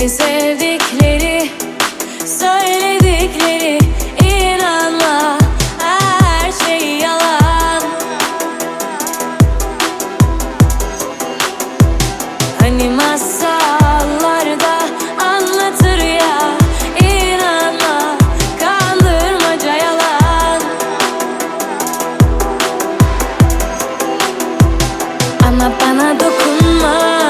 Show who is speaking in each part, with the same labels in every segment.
Speaker 1: Seni sevdikleri Söyledikleri inanma Her şey yalan. Hani masallarda anlatır ya inanma kandırmaca yalan. Ama bana dokunma.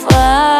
Speaker 1: fly.